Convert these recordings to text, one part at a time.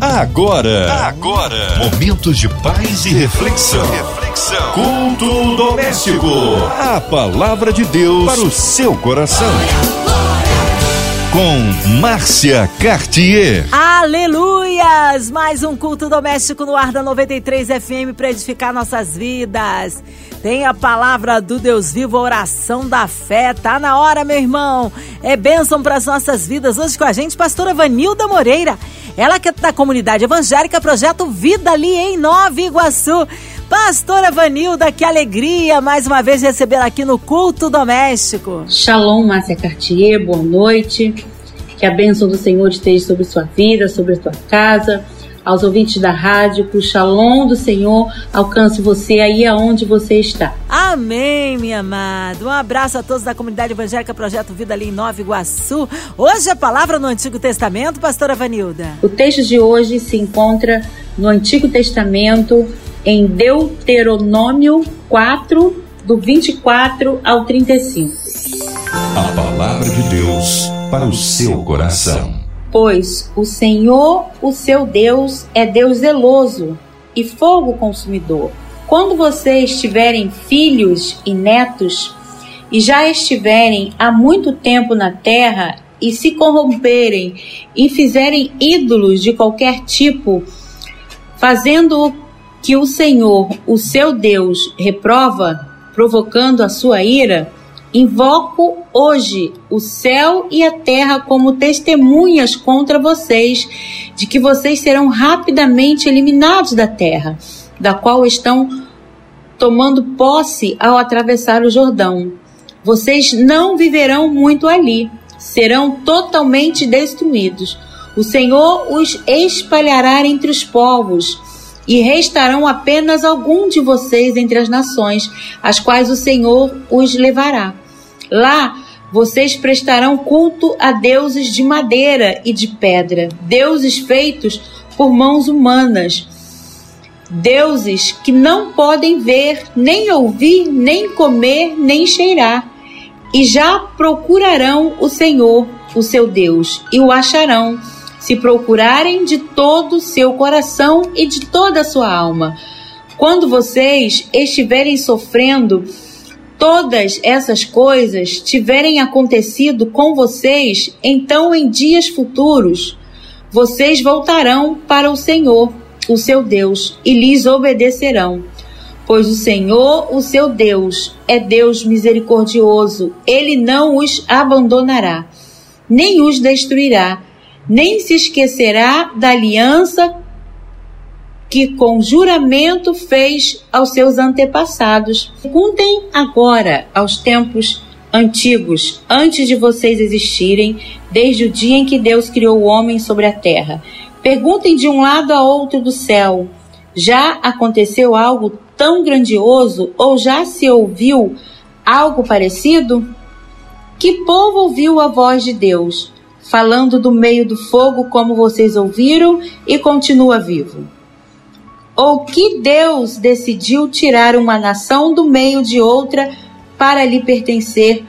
Agora, agora, momentos de paz e reflexão. reflexão. Culto doméstico. A palavra de Deus para o seu coração. Com Márcia Cartier. Aleluias! Mais um culto doméstico no ar da 93 FM para edificar nossas vidas. Tem a palavra do Deus vivo, a oração da fé. Tá na hora, meu irmão. É bênção para as nossas vidas. Hoje com a gente, pastora Vanilda Moreira. Ela que é da comunidade evangélica Projeto Vida ali em Nova Iguaçu. Pastora Vanilda, que alegria mais uma vez recebê-la aqui no culto doméstico. Shalom, Márcia Cartier, boa noite. Que a bênção do Senhor esteja sobre sua vida, sobre a sua casa aos ouvintes da rádio, que o shalom do Senhor alcance você aí aonde você está. Amém, minha amada. Um abraço a todos da comunidade evangélica Projeto Vida ali em Nova Iguaçu. Hoje a palavra no Antigo Testamento, pastora Vanilda. O texto de hoje se encontra no Antigo Testamento, em Deuteronômio 4, do 24 ao 35. A palavra de Deus para o seu coração pois o Senhor, o seu Deus, é Deus zeloso e fogo consumidor. Quando vocês tiverem filhos e netos e já estiverem há muito tempo na terra e se corromperem e fizerem ídolos de qualquer tipo, fazendo que o Senhor, o seu Deus, reprova, provocando a sua ira, Invoco hoje o céu e a terra como testemunhas contra vocês, de que vocês serão rapidamente eliminados da terra, da qual estão tomando posse ao atravessar o Jordão. Vocês não viverão muito ali, serão totalmente destruídos. O Senhor os espalhará entre os povos e restarão apenas algum de vocês entre as nações, as quais o Senhor os levará. Lá vocês prestarão culto a deuses de madeira e de pedra, deuses feitos por mãos humanas, deuses que não podem ver, nem ouvir, nem comer, nem cheirar. E já procurarão o Senhor, o seu Deus, e o acharão se procurarem de todo o seu coração e de toda a sua alma. Quando vocês estiverem sofrendo todas essas coisas tiverem acontecido com vocês, então em dias futuros vocês voltarão para o Senhor, o seu Deus, e lhes obedecerão. Pois o Senhor, o seu Deus, é Deus misericordioso, ele não os abandonará, nem os destruirá nem se esquecerá da aliança que com juramento fez aos seus antepassados. Perguntem agora aos tempos antigos, antes de vocês existirem, desde o dia em que Deus criou o homem sobre a terra. Perguntem de um lado a outro do céu: já aconteceu algo tão grandioso ou já se ouviu algo parecido? Que povo ouviu a voz de Deus? falando do meio do fogo, como vocês ouviram, e continua vivo? Ou que Deus decidiu tirar uma nação do meio de outra para lhe pertencer,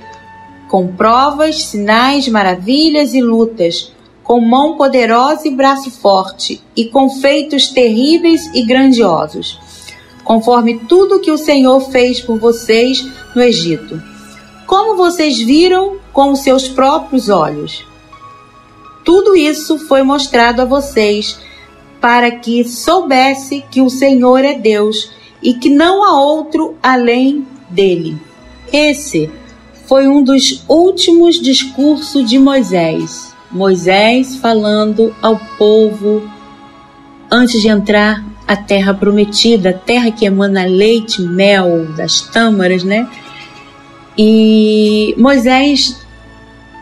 com provas, sinais, maravilhas e lutas, com mão poderosa e braço forte, e com feitos terríveis e grandiosos, conforme tudo que o Senhor fez por vocês no Egito? Como vocês viram com os seus próprios olhos? Tudo isso foi mostrado a vocês para que soubesse que o Senhor é Deus e que não há outro além dele. Esse foi um dos últimos discursos de Moisés. Moisés falando ao povo antes de entrar à terra prometida, a terra que emana leite, mel, das tâmaras, né? E Moisés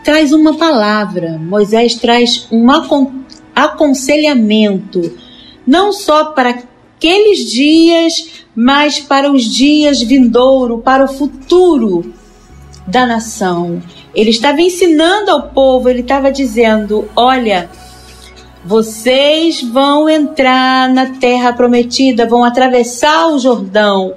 traz uma palavra, Moisés traz um aconselhamento, não só para aqueles dias, mas para os dias vindouro, para o futuro da nação. Ele estava ensinando ao povo, ele estava dizendo: olha, vocês vão entrar na terra prometida, vão atravessar o Jordão,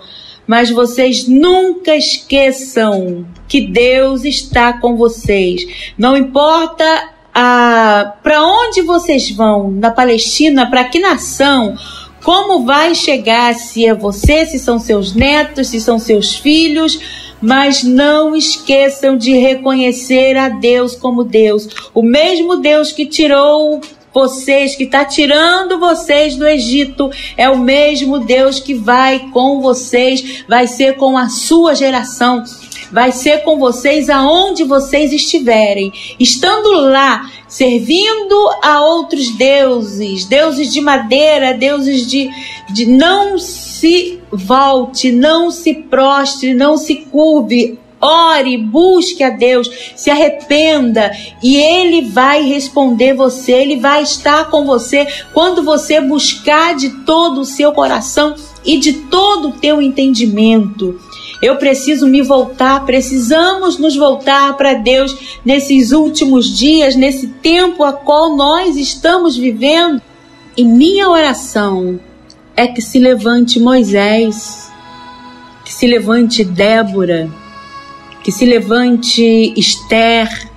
mas vocês nunca esqueçam que Deus está com vocês. Não importa ah, para onde vocês vão? Na Palestina, para que nação, como vai chegar, se é você, se são seus netos, se são seus filhos, mas não esqueçam de reconhecer a Deus como Deus, o mesmo Deus que tirou vocês, que está tirando vocês do Egito, é o mesmo Deus que vai com vocês, vai ser com a sua geração, vai ser com vocês aonde vocês estiverem. Estando lá, servindo a outros deuses, deuses de madeira, deuses de, de não se volte, não se prostre, não se curve ore, busque a Deus, se arrependa e Ele vai responder você, Ele vai estar com você quando você buscar de todo o seu coração e de todo o teu entendimento. Eu preciso me voltar, precisamos nos voltar para Deus nesses últimos dias, nesse tempo a qual nós estamos vivendo. E minha oração é que se levante Moisés, que se levante Débora, que se levante Esther,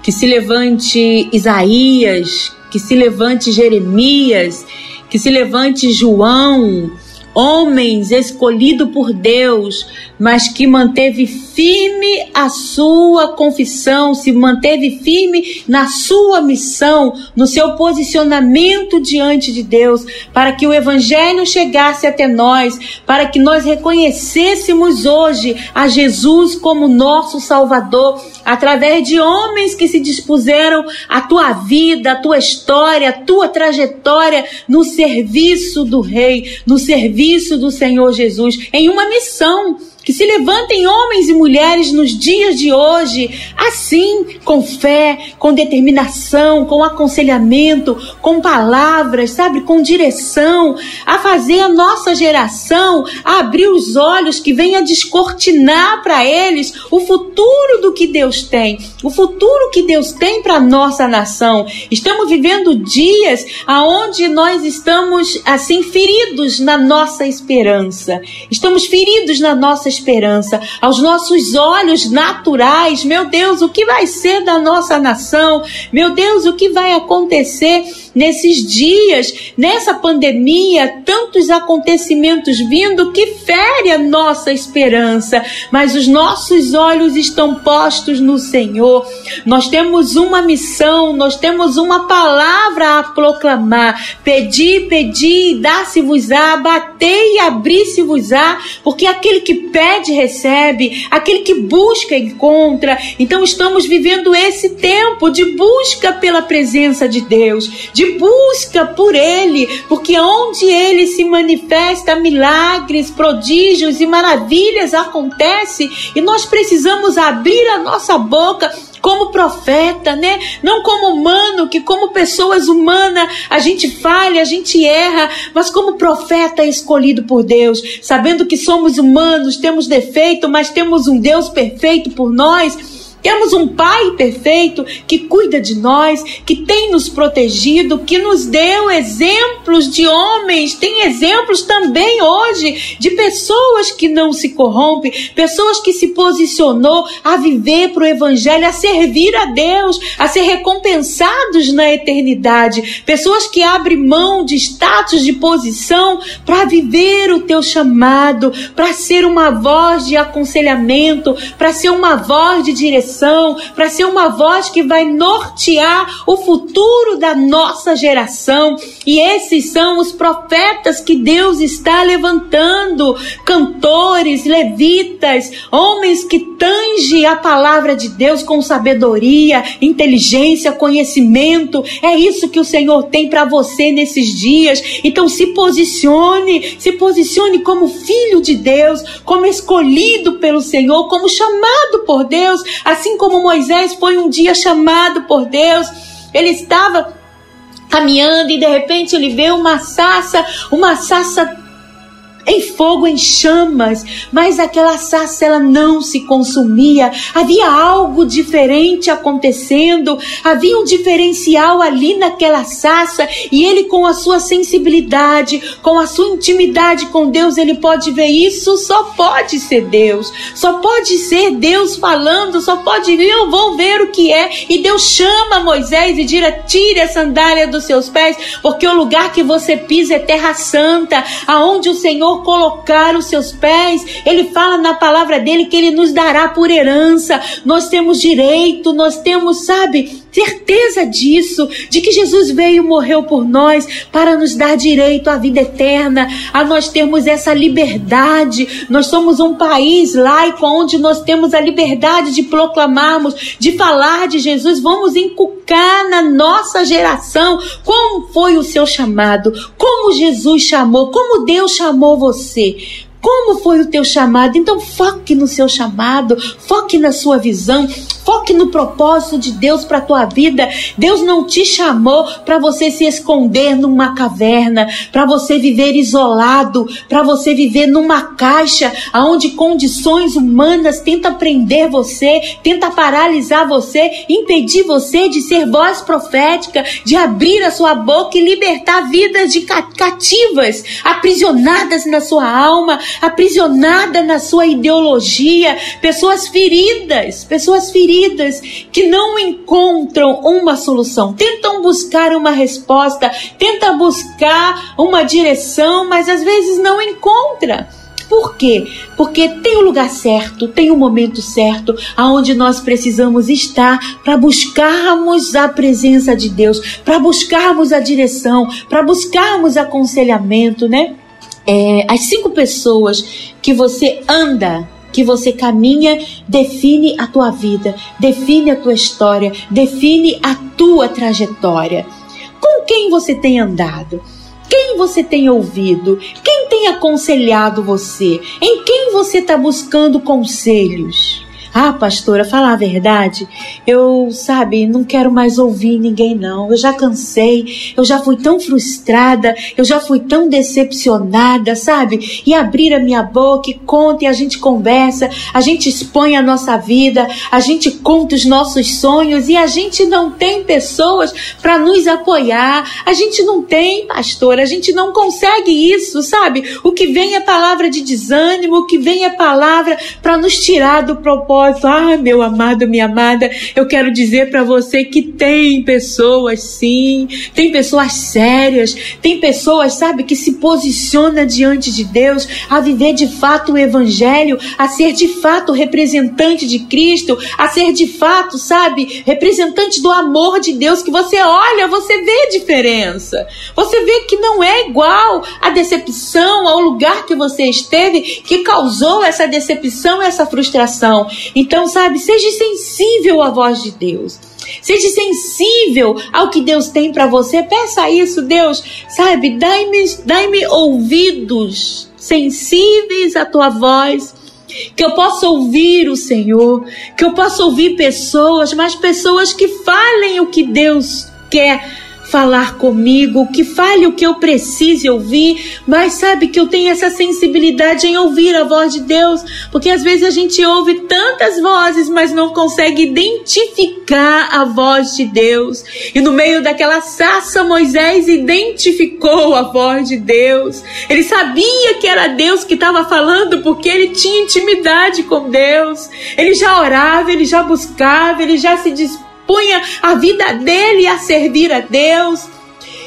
que se levante Isaías, que se levante Jeremias, que se levante João, homens escolhidos por Deus, mas que manteve firme a sua confissão, se manteve firme na sua missão, no seu posicionamento diante de Deus, para que o evangelho chegasse até nós, para que nós reconhecêssemos hoje a Jesus como nosso Salvador, através de homens que se dispuseram a tua vida, a tua história, a tua trajetória no serviço do Rei, no serviço do Senhor Jesus, em uma missão que se levantem homens e mulheres nos dias de hoje, assim, com fé, com determinação, com aconselhamento, com palavras, sabe, com direção, a fazer a nossa geração abrir os olhos, que venha descortinar para eles o futuro do que Deus tem, o futuro que Deus tem para nossa nação. Estamos vivendo dias aonde nós estamos assim feridos na nossa esperança. Estamos feridos na nossa esperança, aos nossos olhos naturais. Meu Deus, o que vai ser da nossa nação? Meu Deus, o que vai acontecer nesses dias, nessa pandemia, tantos acontecimentos vindo que fere a nossa esperança, mas os nossos olhos estão postos no Senhor. Nós temos uma missão, nós temos uma palavra a proclamar. Pedi, pedi, dá-se-vos-á, batei e abri-se-vos-á, porque aquele que pede recebe, aquele que busca encontra. Então estamos vivendo esse tempo de busca pela presença de Deus, de de busca por Ele, porque onde Ele se manifesta, milagres, prodígios e maravilhas acontecem e nós precisamos abrir a nossa boca como profeta, né? Não como humano, que como pessoas humanas a gente falha, a gente erra, mas como profeta escolhido por Deus, sabendo que somos humanos, temos defeito, mas temos um Deus perfeito por nós temos um Pai perfeito que cuida de nós, que tem nos protegido, que nos deu exemplos de homens, tem exemplos também hoje de pessoas que não se corrompem, pessoas que se posicionou a viver para o Evangelho, a servir a Deus, a ser recompensados na eternidade, pessoas que abrem mão de status, de posição para viver o teu chamado, para ser uma voz de aconselhamento, para ser uma voz de direção direção, para ser uma voz que vai nortear o futuro da nossa geração. E esses são os profetas que Deus está levantando, cantores, levitas, homens que tangem a palavra de Deus com sabedoria, inteligência, conhecimento. É isso que o Senhor tem para você nesses dias. Então se posicione, se posicione como filho de Deus, como escolhido pelo Senhor, como chamado por Deus, assim como Moisés foi um dia chamado por Deus. Ele estava caminhando e de repente ele vê uma sassa, uma sassa em fogo, em chamas, mas aquela sarça ela não se consumia. Havia algo diferente acontecendo, havia um diferencial ali naquela sarça e ele com a sua sensibilidade, com a sua intimidade com Deus, ele pode ver isso, só pode ser Deus. Só pode ser Deus falando, só pode vir, eu vou ver o que é. E Deus chama Moisés e diz: "Tire a sandália dos seus pés, porque o lugar que você pisa é terra santa, aonde o Senhor colocar os seus pés. Ele fala na palavra dele que ele nos dará por herança. Nós temos direito, nós temos, sabe, certeza disso, de que Jesus veio e morreu por nós para nos dar direito à vida eterna, a nós termos essa liberdade. Nós somos um país laico onde nós temos a liberdade de proclamarmos, de falar de Jesus. Vamos inculcar na nossa geração como foi o seu chamado, como Jesus chamou, como Deus chamou você. Como foi o teu chamado? Então foque no seu chamado, foque na sua visão, foque no propósito de Deus para tua vida. Deus não te chamou para você se esconder numa caverna, para você viver isolado, para você viver numa caixa aonde condições humanas tentam prender você, tenta paralisar você, impedir você de ser voz profética, de abrir a sua boca e libertar vidas de cativas, aprisionadas na sua alma, aprisionada na sua ideologia, pessoas feridas, pessoas feridas que não encontram uma solução, tentam buscar uma resposta, tentam buscar uma direção, mas às vezes não encontra. Por quê? Porque tem o lugar certo, tem o momento certo, aonde nós precisamos estar para buscarmos a presença de Deus, para buscarmos a direção, para buscarmos aconselhamento, né? É, as cinco pessoas que você anda, que você caminha, define a tua vida, define a tua história, define a tua trajetória. Com quem você tem andado? Quem você tem ouvido? Quem tem aconselhado você? Em quem você está buscando conselhos? Ah, pastora, falar a verdade, eu, sabe, não quero mais ouvir ninguém, não. Eu já cansei, eu já fui tão frustrada, eu já fui tão decepcionada, sabe? E abrir a minha boca e conta e a gente conversa, a gente expõe a nossa vida, a gente conta os nossos sonhos e a gente não tem pessoas para nos apoiar. A gente não tem, pastora, a gente não consegue isso, sabe? O que vem é palavra de desânimo, o que vem é palavra para nos tirar do propósito propósito. Ah, meu amado, minha amada, eu quero dizer para você que tem pessoas, sim, tem pessoas sérias, tem pessoas, sabe, que se posiciona diante de Deus a viver de fato o evangelho, a ser de fato representante de Cristo, a ser de fato, sabe, representante do amor de Deus que você olha, você vê diferença. Você vê que não é igual a decepção ao lugar que você esteve que causou essa decepção, essa frustração. Então, sabe, seja sensível à voz de Deus. Seja sensível ao que Deus tem para você. Peça isso, Deus, sabe? Dai-me dai ouvidos sensíveis à tua voz. Que eu possa ouvir o Senhor, que eu possa ouvir pessoas, mas pessoas que falem o que Deus quer falar comigo, que fale o que eu precise ouvir, mas sabe que eu tenho essa sensibilidade em ouvir a voz de Deus, porque às vezes a gente ouve tantas vozes, mas não consegue identificar a voz de Deus. E no meio daquela saça, Moisés identificou a voz de Deus. Ele sabia que era Deus que estava falando, porque ele tinha intimidade com Deus. Ele já orava, ele já buscava, ele já se dispôs punha a vida dele a servir a Deus.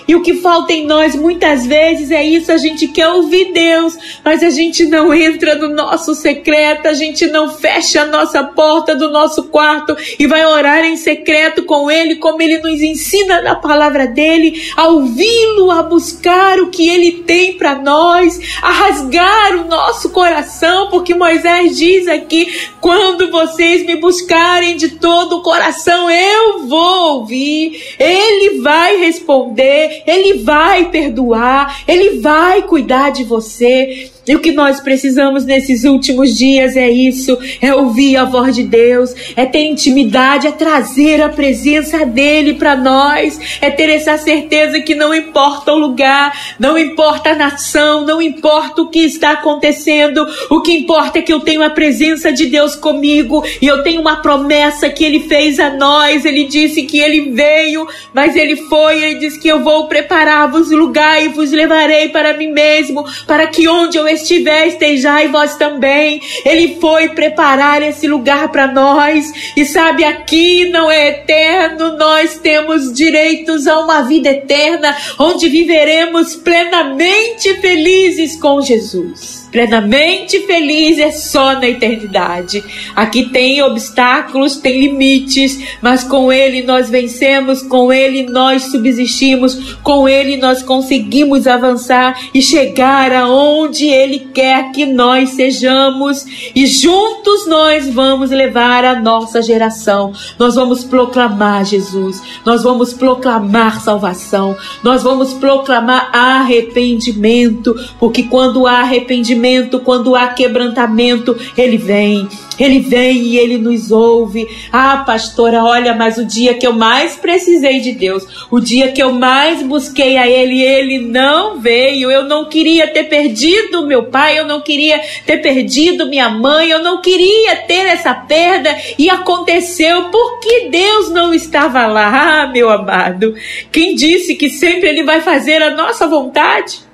E o que falta em nós muitas vezes é isso: a gente quer ouvir Deus, mas a gente não entra no nosso secreto, a gente não fecha a nossa porta do nosso quarto e vai orar em secreto com Ele, como Ele nos ensina na palavra dele, a ouvi-lo, a buscar o que Ele tem para nós, a rasgar o nosso coração, porque Moisés diz aqui: quando vocês me buscarem de todo o coração, eu vou ouvir, Ele vai responder Ele vai perdoar, Ele vai cuidar de você. E o que nós precisamos nesses últimos dias é isso: é ouvir a voz de Deus, é ter intimidade, é trazer a presença dele para nós, é ter essa certeza que não importa o lugar, não importa a nação, não importa o que está acontecendo, o que importa é que eu tenho a presença de Deus comigo e eu tenho uma promessa que ele fez a nós. Ele disse que ele veio, mas ele foi, ele disse que eu vou preparar-vos lugar e vos levarei para mim mesmo, para que onde eu estiver, estejai vós também. Ele foi preparar esse lugar para nós. E sabe, aqui não é eterno, nós temos direitos a uma vida eterna, onde viveremos plenamente felizes com Jesus plenamente feliz é só na eternidade. Aqui tem obstáculos, tem limites, mas com Ele nós vencemos, com Ele nós subsistimos, com Ele nós conseguimos avançar e chegar aonde Ele quer que nós sejamos, e juntos nós vamos levar a nossa geração. Nós vamos proclamar Jesus, nós vamos proclamar salvação, nós vamos proclamar arrependimento, porque quando há arrependimento, quando há quebrantamento, Ele vem. Ele vem e Ele nos ouve. Ah, pastora, olha, mas o dia que eu mais precisei de Deus, o dia que eu mais busquei a Ele, Ele não veio. Eu não queria ter perdido meu pai, eu não queria ter perdido minha mãe, eu não queria ter essa perda e aconteceu porque Deus não estava lá. Ah, meu amado, quem disse que sempre Ele vai fazer a nossa vontade?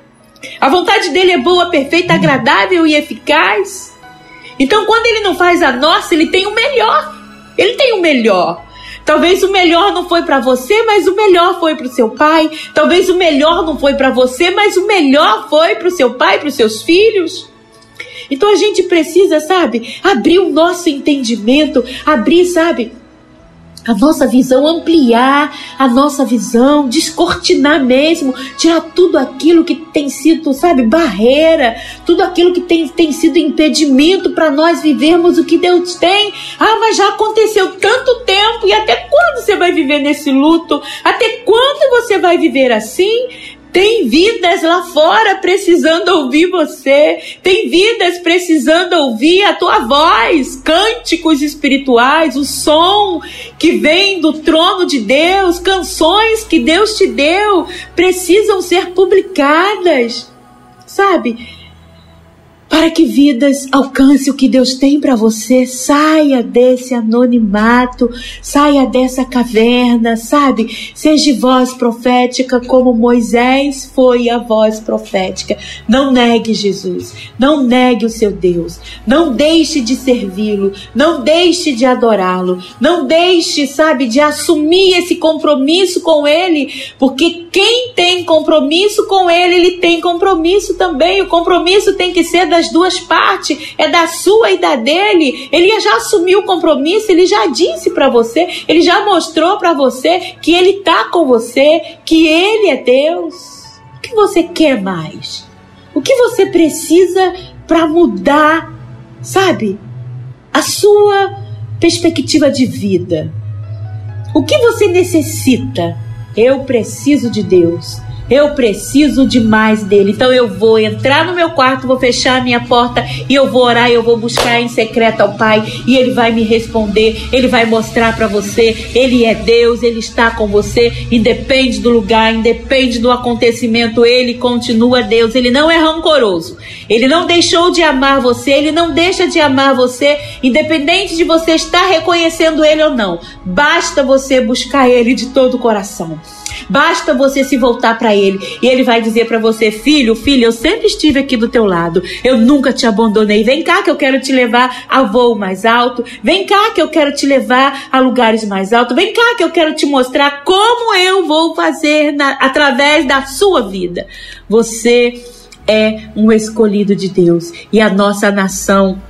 A vontade dele é boa, perfeita, agradável e eficaz. Então, quando ele não faz a nossa, ele tem o melhor. Ele tem o melhor. Talvez o melhor não foi para você, mas o melhor foi para o seu pai. Talvez o melhor não foi para você, mas o melhor foi para o seu pai, para os seus filhos. Então a gente precisa, sabe, abrir o nosso entendimento, abrir, sabe, a nossa visão, ampliar a nossa visão, descortinar mesmo, tirar tudo aquilo que tem sido, sabe, barreira, tudo aquilo que tem, tem sido impedimento para nós vivermos o que Deus tem. Ah, mas já aconteceu tanto tempo e até quando você vai viver nesse luto? Até quando você vai viver assim? Tem vidas lá fora precisando ouvir você. Tem vidas precisando ouvir a tua voz, cânticos espirituais, o som que vem do trono de Deus, canções que Deus te deu, precisam ser publicadas. Sabe? Para que vidas alcance o que Deus tem para você. Saia desse anonimato, saia dessa caverna, sabe? Seja voz profética como Moisés foi a voz profética. Não negue Jesus, não negue o seu Deus, não deixe de servi-lo, não deixe de adorá-lo, não deixe, sabe, de assumir esse compromisso com ele, porque quem tem compromisso com ele, ele tem compromisso também. O compromisso tem que ser das duas partes, é da sua e da dele. Ele já assumiu o compromisso, ele já disse para você, ele já mostrou para você que ele tá com você, que ele é Deus. O que você quer mais? O que você precisa para mudar, sabe? A sua perspectiva de vida. O que você necessita? Eu preciso de Deus. Eu preciso de mais dele. Então eu vou entrar no meu quarto, vou fechar a minha porta e eu vou orar, eu vou buscar em secreto ao Pai e ele vai me responder, ele vai mostrar para você, ele é Deus, ele está com você, independe do lugar, independe do acontecimento, ele continua Deus, ele não é rancoroso. Ele não deixou de amar você, ele não deixa de amar você, independente de você estar reconhecendo ele ou não. Basta você buscar ele de todo o coração. Basta você se voltar para ele e ele vai dizer para você: "Filho, filho, eu sempre estive aqui do teu lado. Eu nunca te abandonei. Vem cá que eu quero te levar a voo mais alto. Vem cá que eu quero te levar a lugares mais altos. Vem cá que eu quero te mostrar como eu vou fazer na, através da sua vida. Você é um escolhido de Deus e a nossa nação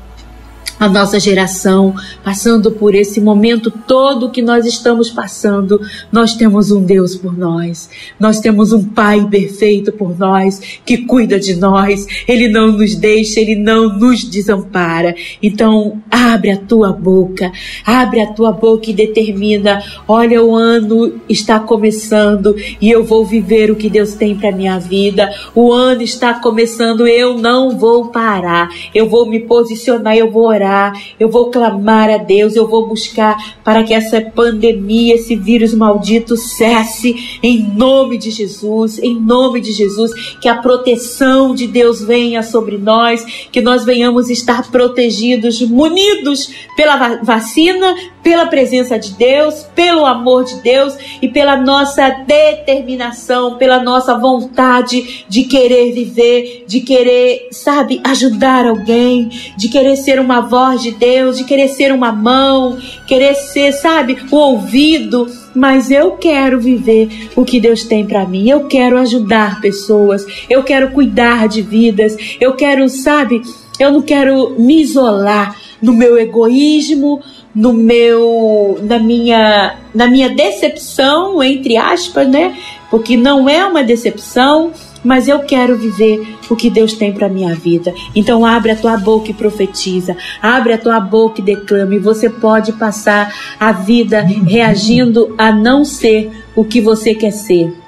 a nossa geração, passando por esse momento todo que nós estamos passando, nós temos um Deus por nós, nós temos um Pai perfeito por nós, que cuida de nós, Ele não nos deixa, Ele não nos desampara. Então, abre a tua boca, abre a tua boca e determina: olha, o ano está começando e eu vou viver o que Deus tem para minha vida. O ano está começando, eu não vou parar, eu vou me posicionar, eu vou orar orar, eu vou clamar a Deus, eu vou buscar para que essa pandemia, esse vírus maldito cesse. Em nome de Jesus, em nome de Jesus, que a proteção de Deus venha sobre nós, que nós venhamos estar protegidos, munidos pela vacina, pela presença de Deus, pelo amor de Deus e pela nossa determinação, pela nossa vontade de querer viver, de querer, sabe, ajudar alguém, de querer ser uma voz de Deus, de querer ser uma mão, querer ser, sabe, o ouvido, mas eu quero viver o que Deus tem para mim. Eu quero ajudar pessoas, eu quero cuidar de vidas, eu quero, sabe, eu não quero me isolar no meu egoísmo, no meu na minha na minha decepção entre aspas, né? Porque não é uma decepção, mas eu quero viver o que Deus tem para minha vida. Então abre a tua boca e profetiza, abre a tua boca e declame. Você pode passar a vida reagindo a não ser o que você quer ser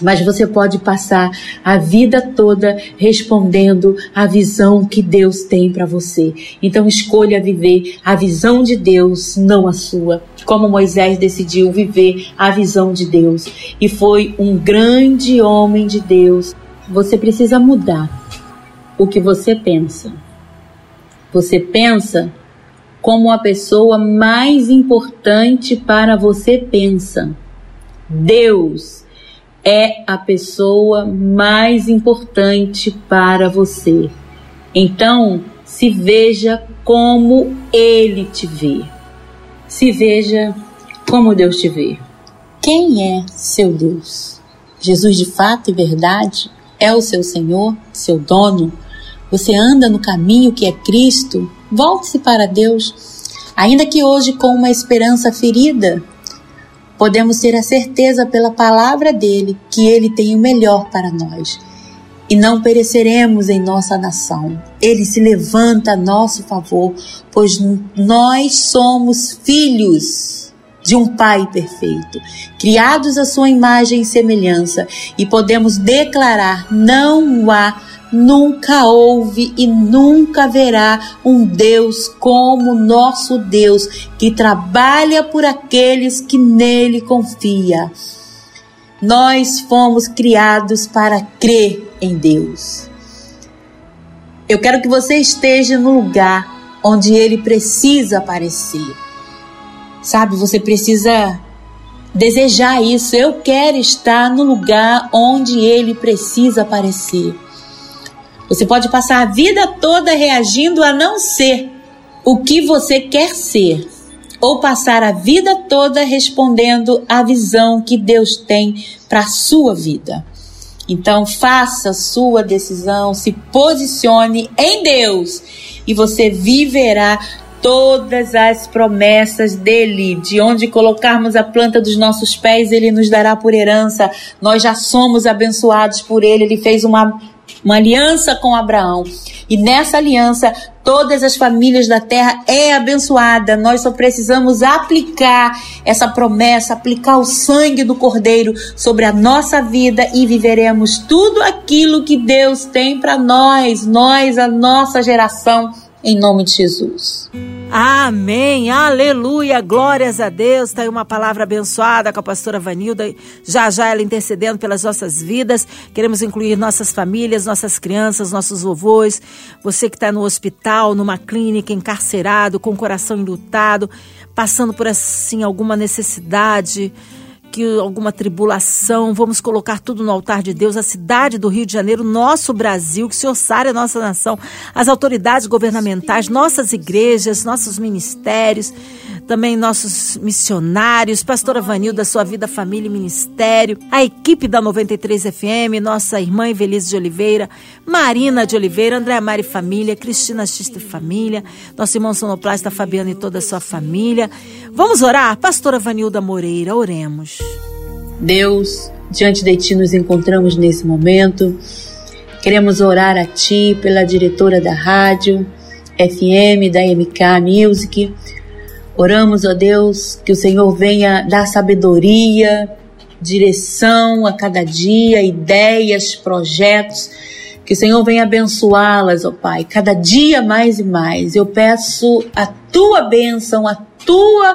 mas você pode passar a vida toda respondendo à visão que Deus tem para você. Então escolha viver a visão de Deus, não a sua. Como Moisés decidiu viver a visão de Deus e foi um grande homem de Deus. Você precisa mudar o que você pensa. Você pensa como a pessoa mais importante para você pensa. Deus é a pessoa mais importante para você. Então, se veja como ele te vê. Se veja como Deus te vê. Quem é seu Deus? Jesus de fato e verdade é o seu Senhor, seu dono? Você anda no caminho que é Cristo? Volte-se para Deus, ainda que hoje com uma esperança ferida, podemos ter a certeza pela palavra dele que ele tem o melhor para nós. E não pereceremos em nossa nação. Ele se levanta a nosso favor, pois nós somos filhos de um Pai perfeito, criados à sua imagem e semelhança, e podemos declarar: não há Nunca houve e nunca haverá um Deus como nosso Deus, que trabalha por aqueles que nele confia. Nós fomos criados para crer em Deus. Eu quero que você esteja no lugar onde ele precisa aparecer. Sabe, você precisa desejar isso. Eu quero estar no lugar onde ele precisa aparecer. Você pode passar a vida toda reagindo a não ser o que você quer ser, ou passar a vida toda respondendo à visão que Deus tem para a sua vida. Então, faça sua decisão, se posicione em Deus e você viverá todas as promessas dele. De onde colocarmos a planta dos nossos pés, ele nos dará por herança. Nós já somos abençoados por ele. Ele fez uma uma aliança com Abraão. E nessa aliança, todas as famílias da terra é abençoada. Nós só precisamos aplicar essa promessa, aplicar o sangue do Cordeiro sobre a nossa vida e viveremos tudo aquilo que Deus tem para nós, nós, a nossa geração, em nome de Jesus. Amém, aleluia, glórias a Deus. Está aí uma palavra abençoada com a pastora Vanilda. Já já ela intercedendo pelas nossas vidas. Queremos incluir nossas famílias, nossas crianças, nossos vovôs. Você que está no hospital, numa clínica, encarcerado, com o coração enlutado, passando por assim alguma necessidade que alguma tribulação, vamos colocar tudo no altar de Deus, a cidade do Rio de Janeiro, nosso Brasil, que o Senhor sare a nossa nação, as autoridades governamentais, nossas igrejas, nossos ministérios, também nossos missionários, pastora Vanilda, sua vida, família e ministério, a equipe da 93 FM, nossa irmã Evelise de Oliveira, Marina de Oliveira, André Mari Família, Cristina Xista e Família, nosso irmão sonoplasta Fabiano e toda a sua família. Vamos orar? Pastora Vanilda Moreira, oremos. Deus, diante de Ti nos encontramos nesse momento. Queremos orar a Ti pela diretora da rádio, FM, da MK Music. Oramos, ó Deus, que o Senhor venha dar sabedoria, direção a cada dia, ideias, projetos. Que o Senhor venha abençoá-las, ó Pai, cada dia mais e mais. Eu peço a tua bênção, a tua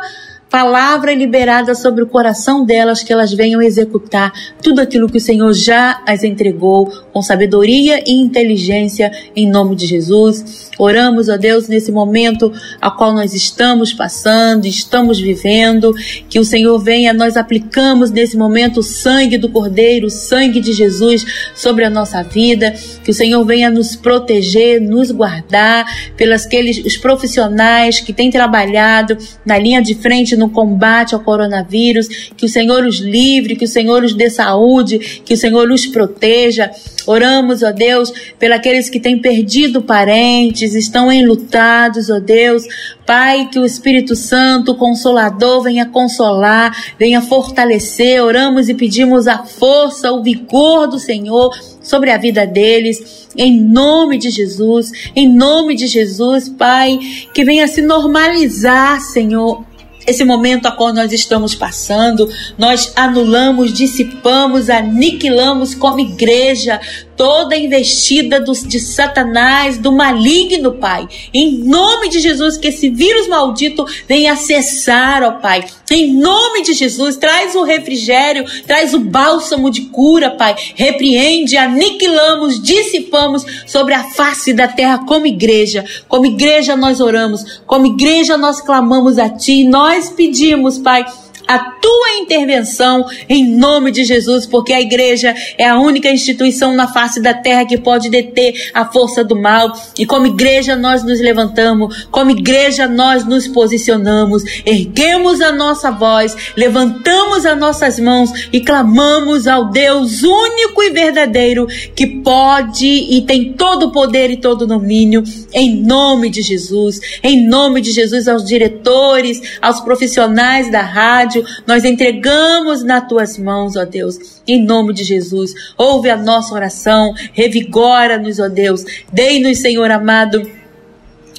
palavra liberada sobre o coração delas, que elas venham executar tudo aquilo que o Senhor já as entregou, com sabedoria e inteligência, em nome de Jesus. Oramos, ó Deus, nesse momento a qual nós estamos passando, estamos vivendo, que o Senhor venha, nós aplicamos nesse momento o sangue do Cordeiro, o sangue de Jesus sobre a nossa vida, que o Senhor venha nos proteger, nos guardar, pelas aqueles os profissionais que têm trabalhado na linha de frente no no combate ao coronavírus, que o Senhor os livre, que o Senhor os dê saúde, que o Senhor os proteja. Oramos, ó Deus, pelos que têm perdido parentes, estão enlutados, ó Deus. Pai, que o Espírito Santo, o Consolador, venha consolar, venha fortalecer. Oramos e pedimos a força, o vigor do Senhor sobre a vida deles, em nome de Jesus, em nome de Jesus, Pai, que venha se normalizar, Senhor, esse momento a qual nós estamos passando, nós anulamos, dissipamos, aniquilamos como igreja toda investida do, de Satanás, do maligno, Pai. Em nome de Jesus, que esse vírus maldito venha acessar, ó Pai. Em nome de Jesus, traz o refrigério, traz o bálsamo de cura, Pai. Repreende, aniquilamos, dissipamos sobre a face da terra como igreja. Como igreja nós oramos, como igreja nós clamamos a Ti, nós pedimos, Pai a tua intervenção em nome de Jesus, porque a igreja é a única instituição na face da terra que pode deter a força do mal. E como igreja nós nos levantamos, como igreja nós nos posicionamos, erguemos a nossa voz, levantamos as nossas mãos e clamamos ao Deus único e verdadeiro que pode e tem todo o poder e todo o domínio em nome de Jesus. Em nome de Jesus aos diretores, aos profissionais da rádio, rádio, nós entregamos nas tuas mãos, ó Deus, em nome de Jesus. Ouve a nossa oração, revigora-nos, ó Deus. Dei-nos, Senhor amado,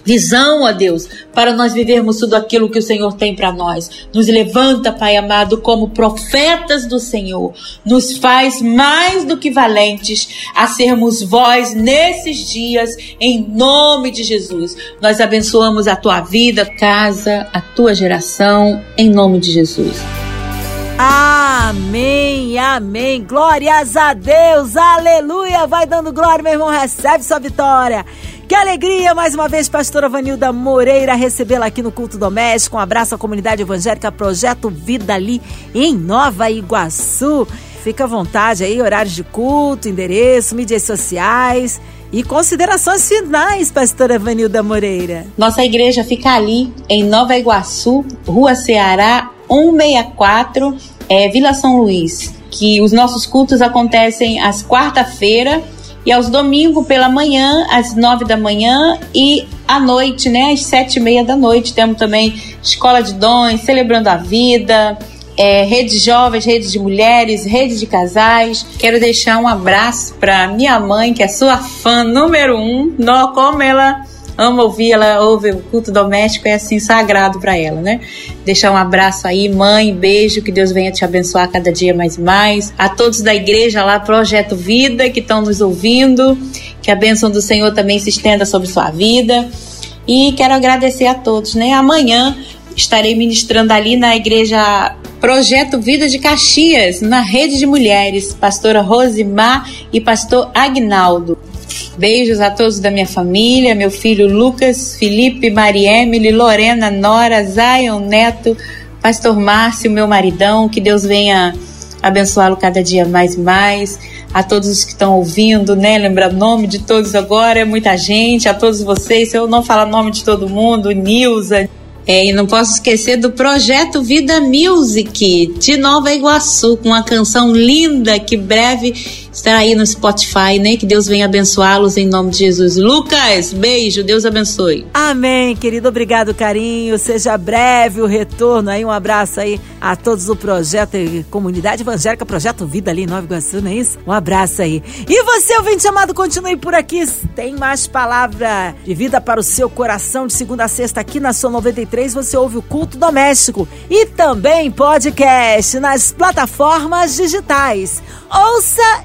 visão, ó Deus, para nós vivermos tudo aquilo que o Senhor tem para nós. Nos levanta, Pai amado, como profetas do Senhor. Nos faz mais do que valentes a sermos vós nesses dias, em nome de Jesus. Nós abençoamos a tua vida, casa, a tua geração, em nome de Jesus. Amém, amém. Glórias a Deus, aleluia. Vai dando glória, meu irmão, recebe sua vitória. Que alegria, mais uma vez, pastora Vanilda Moreira, recebê-la aqui no Culto Doméstico. Um abraço à comunidade evangélica Projeto Vida ali em Nova Iguaçu. Fica à vontade aí, horários de culto, endereço, mídias sociais. E considerações finais, pastora Vanilda Moreira. Nossa igreja fica ali, em Nova Iguaçu, Rua Ceará, 164, é, Vila São Luís. Que os nossos cultos acontecem às quarta-feira e aos domingos pela manhã, às nove da manhã e à noite, né, às sete e meia da noite. Temos também Escola de Dons, Celebrando a Vida, é, redes jovens, redes de mulheres, redes de casais. Quero deixar um abraço para minha mãe, que é sua fã número um. No, como ela ama ouvir, ela ouve o culto doméstico, é assim sagrado para ela, né? Deixar um abraço aí, mãe, beijo, que Deus venha te abençoar cada dia mais e mais. A todos da igreja lá, Projeto Vida, que estão nos ouvindo, que a bênção do Senhor também se estenda sobre sua vida. E quero agradecer a todos, né? Amanhã estarei ministrando ali na igreja Projeto Vida de Caxias, na rede de mulheres, pastora Rosimar e pastor Agnaldo. Beijos a todos da minha família, meu filho Lucas, Felipe, Maria Emily, Lorena, Nora, Zion, Neto, Pastor Márcio, meu maridão, que Deus venha abençoá-lo cada dia mais e mais. A todos os que estão ouvindo, né? Lembrar o nome de todos agora, é muita gente, a todos vocês. Se eu não falar o nome de todo mundo, Nilza, É, e não posso esquecer do projeto Vida Music de Nova Iguaçu, com uma canção linda que breve estará aí no Spotify, né? Que Deus venha abençoá-los em nome de Jesus. Lucas, beijo, Deus abençoe. Amém, querido. Obrigado, carinho. Seja breve o retorno aí. Um abraço aí a todos do projeto Comunidade Evangélica, Projeto Vida ali em Nova Iguaçu, não é isso? Um abraço aí. E você, ouvinte amado, continue por aqui. Tem mais palavra de vida para o seu coração de segunda a sexta aqui na sua 93. Você ouve o culto doméstico e também podcast nas plataformas digitais. Ouça